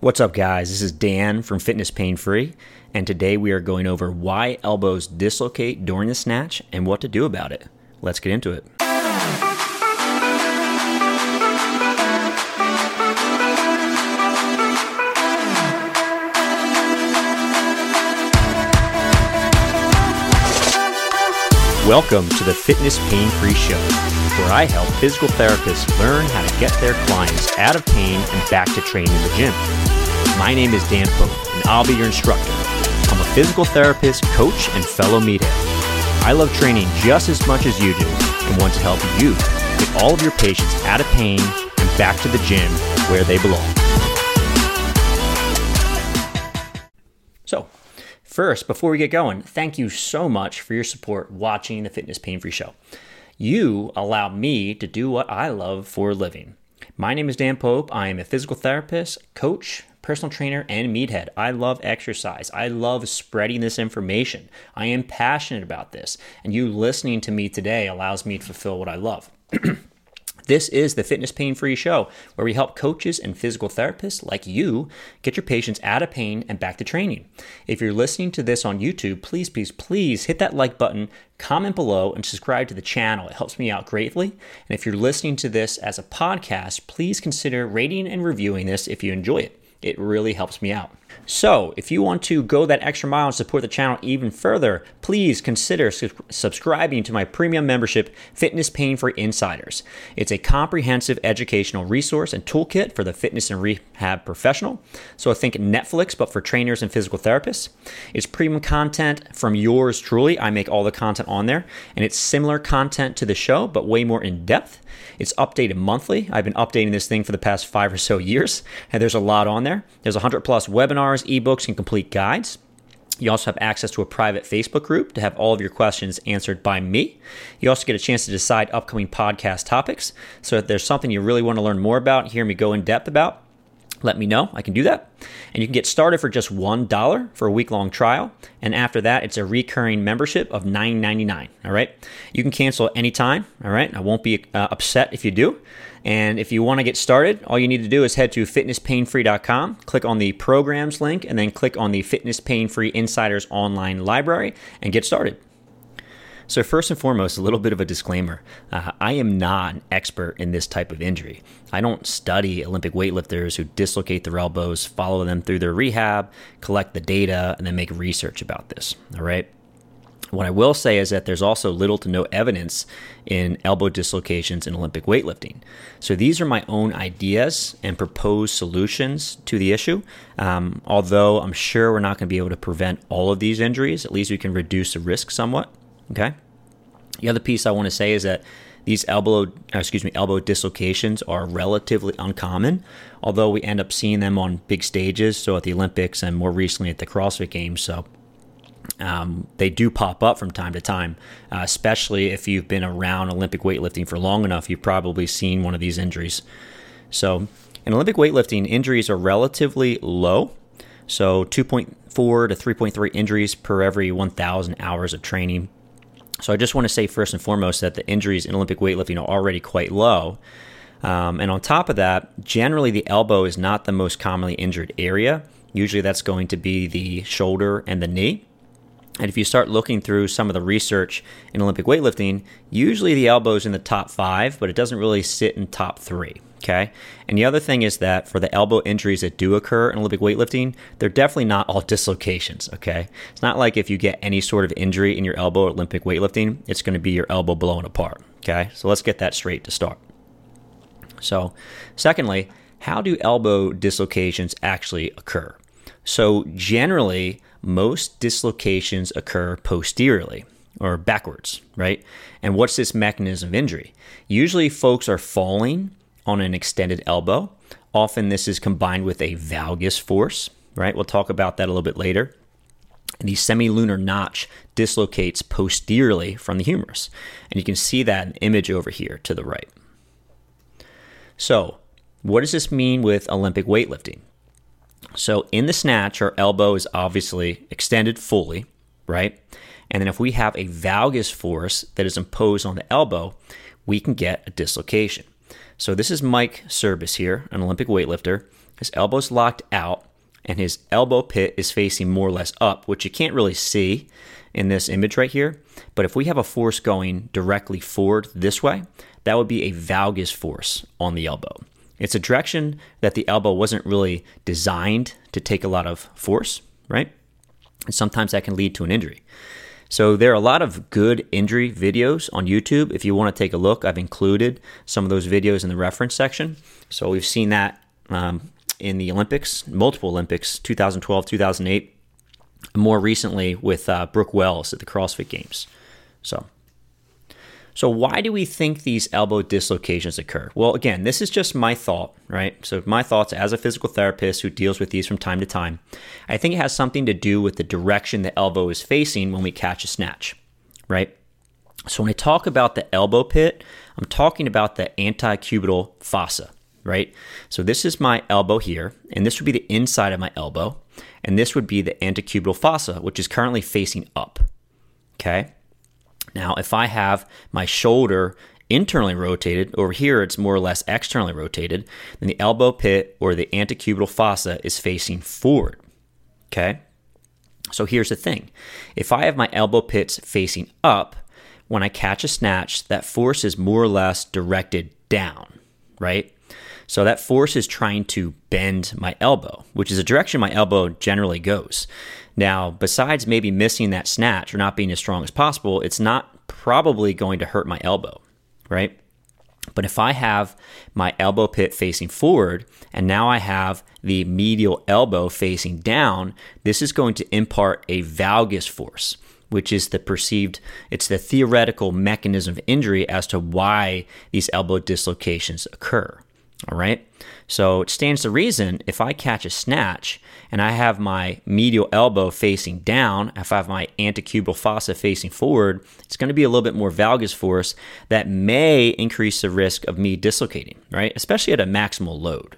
What's up, guys? This is Dan from Fitness Pain Free, and today we are going over why elbows dislocate during the snatch and what to do about it. Let's get into it. Welcome to the Fitness Pain Free Show, where I help physical therapists learn how to get their clients out of pain and back to training in the gym. My name is Dan Pope, and I'll be your instructor. I'm a physical therapist, coach, and fellow meathead. I love training just as much as you do and want to help you get all of your patients out of pain and back to the gym where they belong. First, before we get going, thank you so much for your support watching the Fitness Pain Free Show. You allow me to do what I love for a living. My name is Dan Pope. I am a physical therapist, coach, personal trainer, and meathead. I love exercise. I love spreading this information. I am passionate about this, and you listening to me today allows me to fulfill what I love. This is the Fitness Pain Free Show, where we help coaches and physical therapists like you get your patients out of pain and back to training. If you're listening to this on YouTube, please, please, please hit that like button, comment below, and subscribe to the channel. It helps me out greatly. And if you're listening to this as a podcast, please consider rating and reviewing this if you enjoy it. It really helps me out. So, if you want to go that extra mile and support the channel even further, please consider su- subscribing to my premium membership, Fitness Pain Free Insiders. It's a comprehensive educational resource and toolkit for the fitness and rehab professional. So, I think Netflix, but for trainers and physical therapists. It's premium content from yours truly. I make all the content on there, and it's similar content to the show, but way more in depth. It's updated monthly. I've been updating this thing for the past five or so years, and there's a lot on there. There's 100 plus webinars, ebooks, and complete guides. You also have access to a private Facebook group to have all of your questions answered by me. You also get a chance to decide upcoming podcast topics. So if there's something you really want to learn more about, hear me go in depth about, let me know. I can do that. And you can get started for just $1 for a week long trial. And after that, it's a recurring membership of $9.99. All right. You can cancel anytime. All right. I won't be uh, upset if you do. And if you want to get started, all you need to do is head to fitnesspainfree.com, click on the programs link, and then click on the Fitness Pain Free Insiders online library and get started. So, first and foremost, a little bit of a disclaimer uh, I am not an expert in this type of injury. I don't study Olympic weightlifters who dislocate their elbows, follow them through their rehab, collect the data, and then make research about this. All right. What I will say is that there's also little to no evidence in elbow dislocations in Olympic weightlifting. So these are my own ideas and proposed solutions to the issue. Um, although I'm sure we're not going to be able to prevent all of these injuries, at least we can reduce the risk somewhat. Okay. The other piece I want to say is that these elbow, uh, excuse me, elbow dislocations are relatively uncommon, although we end up seeing them on big stages, so at the Olympics and more recently at the CrossFit Games. So um, they do pop up from time to time, uh, especially if you've been around Olympic weightlifting for long enough. You've probably seen one of these injuries. So, in Olympic weightlifting, injuries are relatively low. So, 2.4 to 3.3 injuries per every 1,000 hours of training. So I just want to say first and foremost that the injuries in Olympic weightlifting are already quite low. Um, and on top of that, generally the elbow is not the most commonly injured area. Usually that's going to be the shoulder and the knee. And if you start looking through some of the research in Olympic weightlifting, usually the elbow is in the top five, but it doesn't really sit in top three. Okay. And the other thing is that for the elbow injuries that do occur in Olympic weightlifting, they're definitely not all dislocations. Okay. It's not like if you get any sort of injury in your elbow Olympic weightlifting, it's going to be your elbow blown apart. Okay. So let's get that straight to start. So, secondly, how do elbow dislocations actually occur? So, generally, most dislocations occur posteriorly or backwards, right? And what's this mechanism of injury? Usually, folks are falling on an extended elbow. Often this is combined with a valgus force, right? We'll talk about that a little bit later. The semilunar notch dislocates posteriorly from the humerus. And you can see that image over here to the right. So, what does this mean with Olympic weightlifting? So, in the snatch, our elbow is obviously extended fully, right? And then if we have a valgus force that is imposed on the elbow, we can get a dislocation. So this is Mike Cerbus here, an Olympic weightlifter, his elbow's locked out, and his elbow pit is facing more or less up, which you can't really see in this image right here. But if we have a force going directly forward this way, that would be a valgus force on the elbow. It's a direction that the elbow wasn't really designed to take a lot of force, right? And sometimes that can lead to an injury. So there are a lot of good injury videos on YouTube. If you want to take a look, I've included some of those videos in the reference section. So we've seen that um, in the Olympics, multiple Olympics, 2012, 2008, more recently with uh, Brooke Wells at the CrossFit Games. So so, why do we think these elbow dislocations occur? Well, again, this is just my thought, right? So, my thoughts as a physical therapist who deals with these from time to time. I think it has something to do with the direction the elbow is facing when we catch a snatch, right? So, when I talk about the elbow pit, I'm talking about the antecubital fossa, right? So, this is my elbow here, and this would be the inside of my elbow, and this would be the antecubital fossa, which is currently facing up, okay? Now, if I have my shoulder internally rotated, over here it's more or less externally rotated, then the elbow pit or the antecubital fossa is facing forward. Okay? So here's the thing if I have my elbow pits facing up, when I catch a snatch, that force is more or less directed down, right? So that force is trying to bend my elbow, which is a direction my elbow generally goes. Now, besides maybe missing that snatch or not being as strong as possible, it's not probably going to hurt my elbow, right? But if I have my elbow pit facing forward and now I have the medial elbow facing down, this is going to impart a valgus force, which is the perceived, it's the theoretical mechanism of injury as to why these elbow dislocations occur. All right. So it stands to reason if I catch a snatch and I have my medial elbow facing down, if I have my antecubital fossa facing forward, it's going to be a little bit more valgus force that may increase the risk of me dislocating, right? Especially at a maximal load.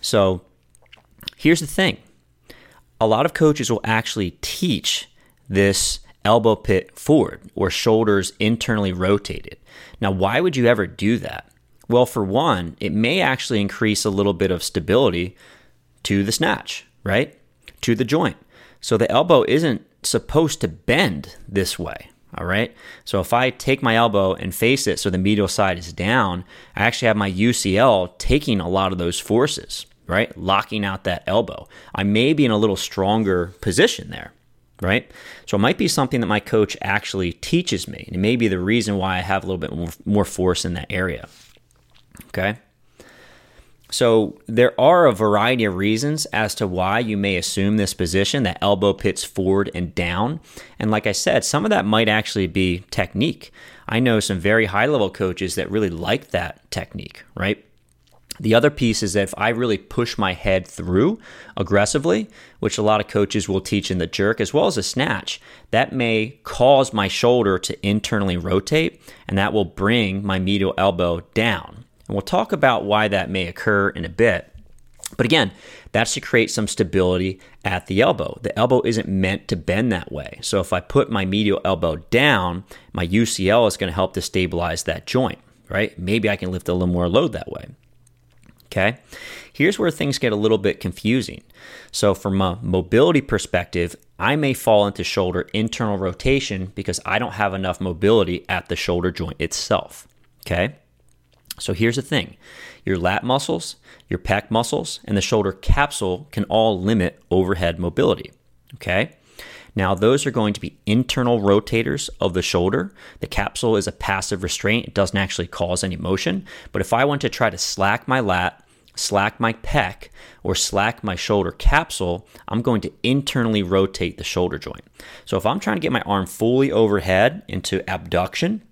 So here's the thing a lot of coaches will actually teach this elbow pit forward or shoulders internally rotated. Now, why would you ever do that? Well, for one, it may actually increase a little bit of stability to the snatch, right? To the joint. So the elbow isn't supposed to bend this way. All right. So if I take my elbow and face it so the medial side is down, I actually have my UCL taking a lot of those forces, right? Locking out that elbow. I may be in a little stronger position there, right? So it might be something that my coach actually teaches me. And it may be the reason why I have a little bit more, force in that area. Okay. So there are a variety of reasons as to why you may assume this position that elbow pits forward and down. And like I said, some of that might actually be technique. I know some very high level coaches that really like that technique, right? The other piece is that if I really push my head through aggressively, which a lot of coaches will teach in the jerk as well as a snatch, that may cause my shoulder to internally rotate and that will bring my medial elbow down. And we'll talk about why that may occur in a bit. But again, that's to create some stability at the elbow. The elbow isn't meant to bend that way. So if I put my medial elbow down, my UCL is going to help to stabilize that joint, right? Maybe I can lift a little more load that way. Okay. Here's where things get a little bit confusing. So, from a mobility perspective, I may fall into shoulder internal rotation because I don't have enough mobility at the shoulder joint itself. Okay. So here's the thing your lat muscles, your pec muscles, and the shoulder capsule can all limit overhead mobility. Okay? Now, those are going to be internal rotators of the shoulder. The capsule is a passive restraint, it doesn't actually cause any motion. But if I want to try to slack my lat, slack my pec, or slack my shoulder capsule, I'm going to internally rotate the shoulder joint. So if I'm trying to get my arm fully overhead into abduction,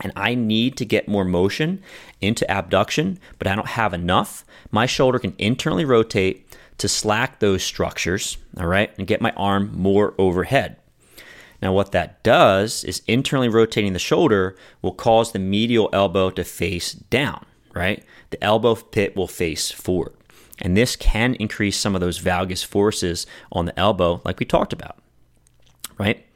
and I need to get more motion into abduction, but I don't have enough, my shoulder can internally rotate to slack those structures, all right, and get my arm more overhead. Now, what that does is internally rotating the shoulder will cause the medial elbow to face down, right? The elbow pit will face forward. And this can increase some of those valgus forces on the elbow, like we talked about, right?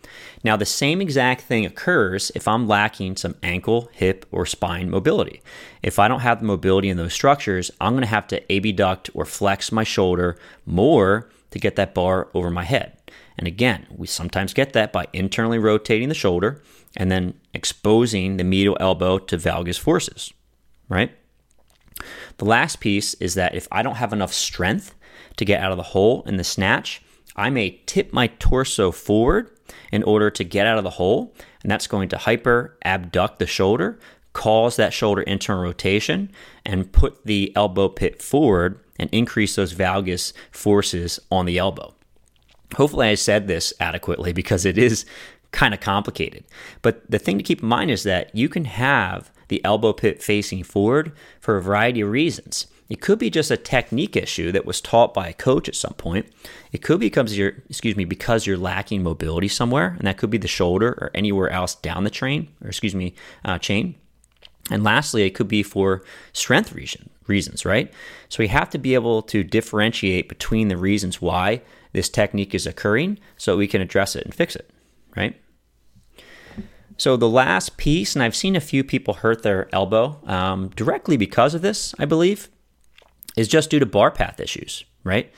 Now, the same exact thing occurs if I'm lacking some ankle, hip, or spine mobility. If I don't have the mobility in those structures, I'm going to have to abduct or flex my shoulder more to get that bar over my head. And again, we sometimes get that by internally rotating the shoulder and then exposing the medial elbow to valgus forces, right? The last piece is that if I don't have enough strength to get out of the hole in the snatch, I may tip my torso forward in order to get out of the hole, and that's going to hyper abduct the shoulder, cause that shoulder internal rotation, and put the elbow pit forward and increase those valgus forces on the elbow. Hopefully, I said this adequately because it is kind of complicated. But the thing to keep in mind is that you can have the elbow pit facing forward for a variety of reasons. It could be just a technique issue that was taught by a coach at some point. It could be because you're, excuse me, because you're lacking mobility somewhere, and that could be the shoulder or anywhere else down the train, or excuse me, uh, chain. And lastly, it could be for strength reason, reasons, right? So we have to be able to differentiate between the reasons why this technique is occurring so we can address it and fix it, right? So the last piece, and I've seen a few people hurt their elbow um, directly because of this, I believe, is just due to bar path issues, right?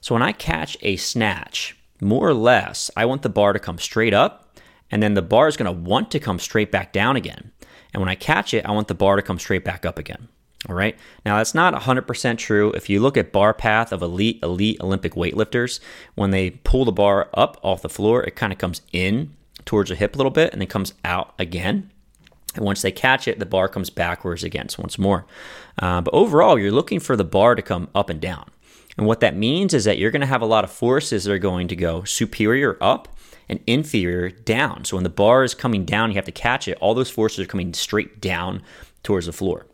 So when I catch a snatch, more or less, I want the bar to come straight up, and then the bar is going to want to come straight back down again. And when I catch it, I want the bar to come straight back up again. All right. Now, that's not 100% true. If you look at bar path of elite, elite Olympic weightlifters, when they pull the bar up off the floor, it kind of comes in towards the hip a little bit and then comes out again. And once they catch it, the bar comes backwards again, so once more. Uh, but overall, you're looking for the bar to come up and down. And what that means is that you're going to have a lot of forces that are going to go superior up and inferior down. So when the bar is coming down, you have to catch it. All those forces are coming straight down towards the floor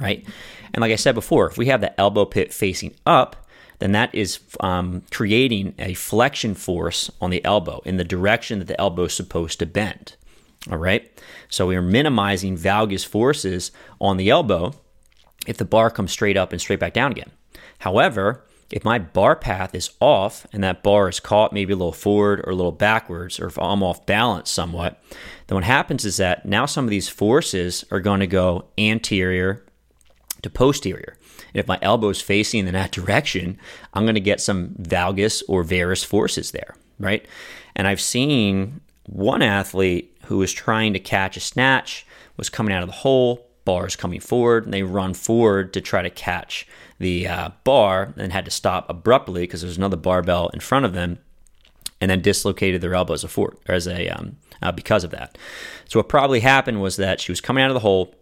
right? And like I said before, if we have the elbow pit facing up, then that is um, creating a flexion force on the elbow in the direction that the elbow is supposed to bend. All right. So we are minimizing valgus forces on the elbow if the bar comes straight up and straight back down again. However, if my bar path is off and that bar is caught maybe a little forward or a little backwards, or if I'm off balance somewhat, then what happens is that now some of these forces are going to go anterior to posterior. And if my elbow is facing in that direction, I'm going to get some valgus or varus forces there, right? And I've seen one athlete who was trying to catch a snatch, was coming out of the hole, bars coming forward, and they run forward to try to catch the uh, bar and had to stop abruptly because there's another barbell in front of them and then dislocated their elbow as a fort, or as a um, uh, because of that. So what probably happened was that she was coming out of the hole,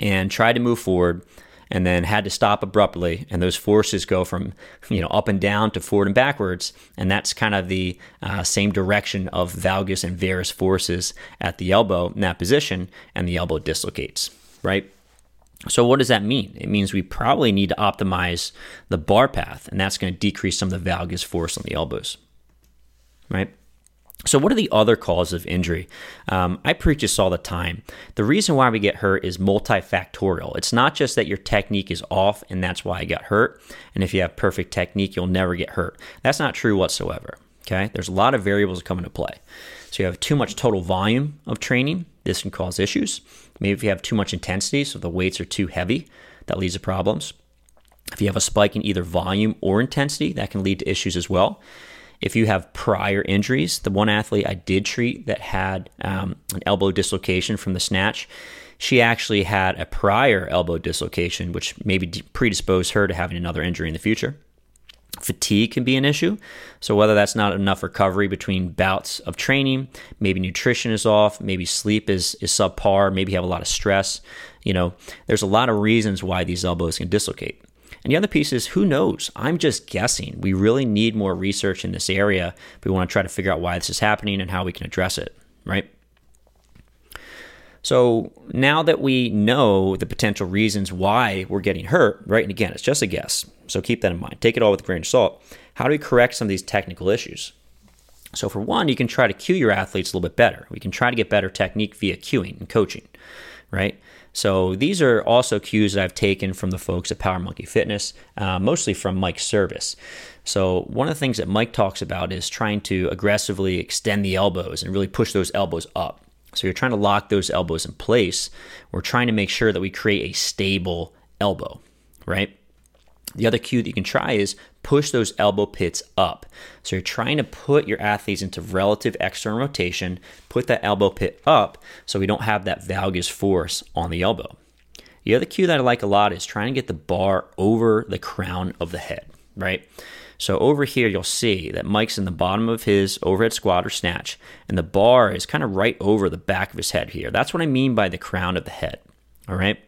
and tried to move forward and then had to stop abruptly and those forces go from you know up and down to forward and backwards and that's kind of the uh, same direction of valgus and varus forces at the elbow in that position and the elbow dislocates right? So what does that mean? It means we probably need to optimize the bar path and that's going to decrease some of the valgus force on the elbows right so, what are the other causes of injury? Um, I preach this all the time. The reason why we get hurt is multifactorial. It's not just that your technique is off and that's why I got hurt. And if you have perfect technique, you'll never get hurt. That's not true whatsoever. Okay, there's a lot of variables that come into play. So, you have too much total volume of training, this can cause issues. Maybe if you have too much intensity, so the weights are too heavy, that leads to problems. If you have a spike in either volume or intensity, that can lead to issues as well. If you have prior injuries, the one athlete I did treat that had um, an elbow dislocation from the snatch, she actually had a prior elbow dislocation, which maybe predisposed her to having another injury in the future. Fatigue can be an issue. So, whether that's not enough recovery between bouts of training, maybe nutrition is off, maybe sleep is, is subpar, maybe you have a lot of stress, you know, there's a lot of reasons why these elbows can dislocate. And the other piece is who knows? I'm just guessing. We really need more research in this area. We want to try to figure out why this is happening and how we can address it, right? So now that we know the potential reasons why we're getting hurt, right? And again, it's just a guess. So keep that in mind. Take it all with a grain of salt. How do we correct some of these technical issues? So, for one, you can try to cue your athletes a little bit better. We can try to get better technique via cueing and coaching right? So these are also cues that I've taken from the folks at Power Monkey Fitness, uh, mostly from Mike Cerbus. So one of the things that Mike talks about is trying to aggressively extend the elbows and really push those elbows up. So you're trying to lock those elbows in place. We're trying to make sure that we create a stable elbow, right? The other cue that you can try is push those elbow pits up. So you're trying to put your athletes into relative external rotation, put that elbow pit up so we don't have that valgus force on the elbow. The other cue that I like a lot is trying to get the bar over the crown of the head, right? So over here, you'll see that Mike's in the bottom of his overhead squat or snatch, and the bar is kind of right over the back of his head here. That's what I mean by the crown of the head. All right.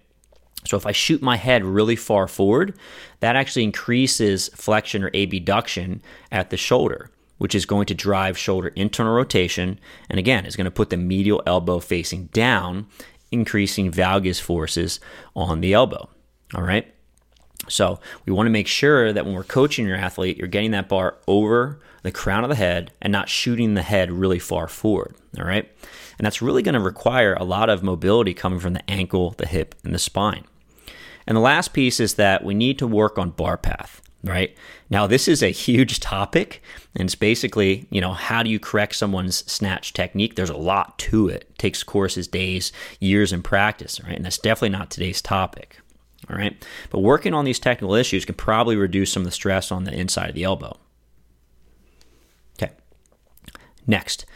So if I shoot my head really far forward, that actually increases flexion or abduction at the shoulder, which is going to drive shoulder internal rotation. And again, is going to put the medial elbow facing down, increasing valgus forces on the elbow. All right. So we want to make sure that when we're coaching your athlete, you're getting that bar over the crown of the head and not shooting the head really far forward. All right. And that's really going to require a lot of mobility coming from the ankle, the hip, and the spine. And the last piece is that we need to work on bar path, right? Now, this is a huge topic, and it's basically, you know, how do you correct someone's snatch technique? There's a lot to it. it takes courses, days, years in practice, right? And that's definitely not today's topic. All right. But working on these technical issues can probably reduce some of the stress on the inside of the elbow. Okay. Next,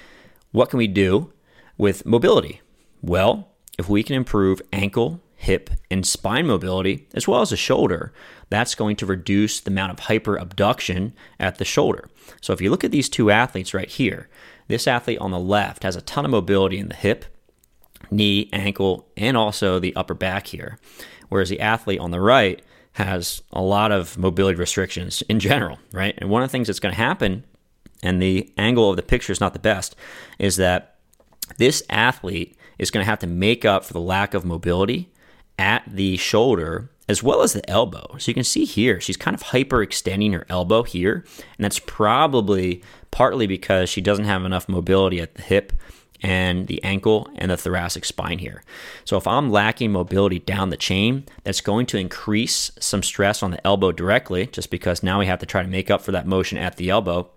what can we do with mobility? Well, if we can improve ankle, hip, and spine mobility, as well as the shoulder, that's going to reduce the amount of hyperabduction at the shoulder. So if you look at these two athletes right here, this athlete on the left has a ton of mobility in the hip, knee, ankle, and also the upper back here whereas the athlete on the right has a lot of mobility restrictions in general, right? And one of the things that's going to happen, and the angle of the picture is not the best, is that this athlete is going to have to make up for the lack of mobility at the shoulder as well as the elbow. So you can see here, she's kind of hyperextending her elbow here, and that's probably partly because she doesn't have enough mobility at the hip and the ankle and the thoracic spine here. So if I'm lacking mobility down the chain, that's going to increase some stress on the elbow directly, just because now we have to try to make up for that motion at the elbow.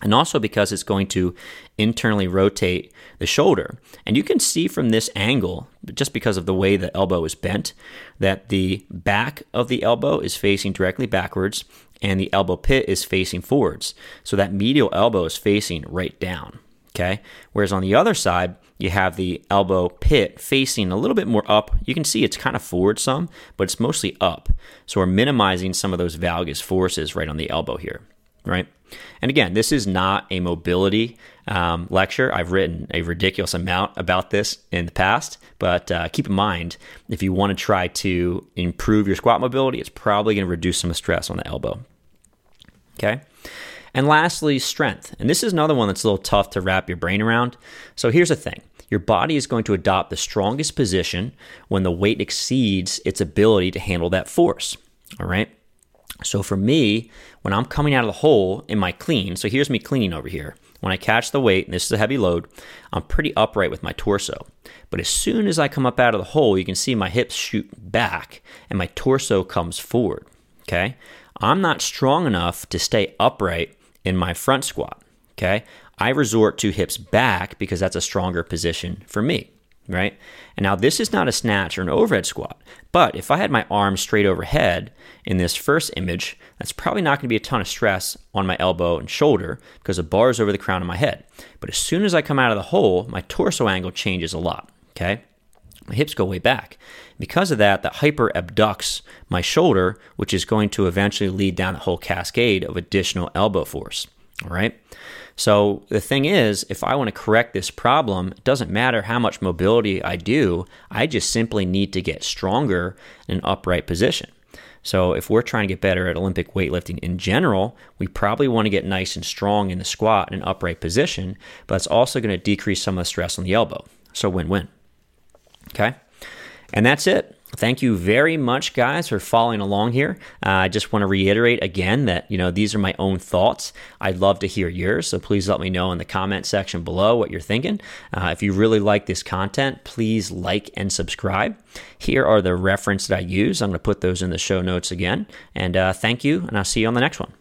And also because it's going to internally rotate the shoulder. And you can see from this angle, just because of the way the elbow is bent, that the back of the elbow is facing directly backwards and the elbow pit is facing forwards. So that medial elbow is facing right down. Okay. Whereas on the other side, you have the elbow pit facing a little bit more up. You can see it's kind of forward some, but it's mostly up. So we're minimizing some of those valgus forces right on the elbow here, right? And again, this is not a mobility um, lecture. I've written a ridiculous amount about this in the past, but uh, keep in mind if you want to try to improve your squat mobility, it's probably going to reduce some stress on the elbow. Okay. And lastly, strength. And this is another one that's a little tough to wrap your brain around. So here's the thing your body is going to adopt the strongest position when the weight exceeds its ability to handle that force. All right. So for me, when I'm coming out of the hole in my clean, so here's me cleaning over here. When I catch the weight, and this is a heavy load, I'm pretty upright with my torso. But as soon as I come up out of the hole, you can see my hips shoot back and my torso comes forward. Okay. I'm not strong enough to stay upright in my front squat. Okay. I resort to hips back because that's a stronger position for me. Right. And now this is not a snatch or an overhead squat, but if I had my arms straight overhead in this first image, that's probably not going to be a ton of stress on my elbow and shoulder because the bar is over the crown of my head. But as soon as I come out of the hole, my torso angle changes a lot. Okay. My hips go way back. Because of that, that hyper abducts my shoulder, which is going to eventually lead down a whole cascade of additional elbow force. All right. So the thing is, if I want to correct this problem, it doesn't matter how much mobility I do, I just simply need to get stronger in an upright position. So if we're trying to get better at Olympic weightlifting in general, we probably want to get nice and strong in the squat in an upright position, but it's also going to decrease some of the stress on the elbow. So win-win. Okay? And that's it. thank you very much, guys, for following along here. Uh, I just want to reiterate again that, you know, these are my own thoughts. I'd love to hear yours. So please let me know in the comment section below what you're thinking. Uh, if you really like this content, please like and subscribe. Here are the reference that I use. I'm going to put those in the show notes again. And uh, thank you, and I'll see you on the next one.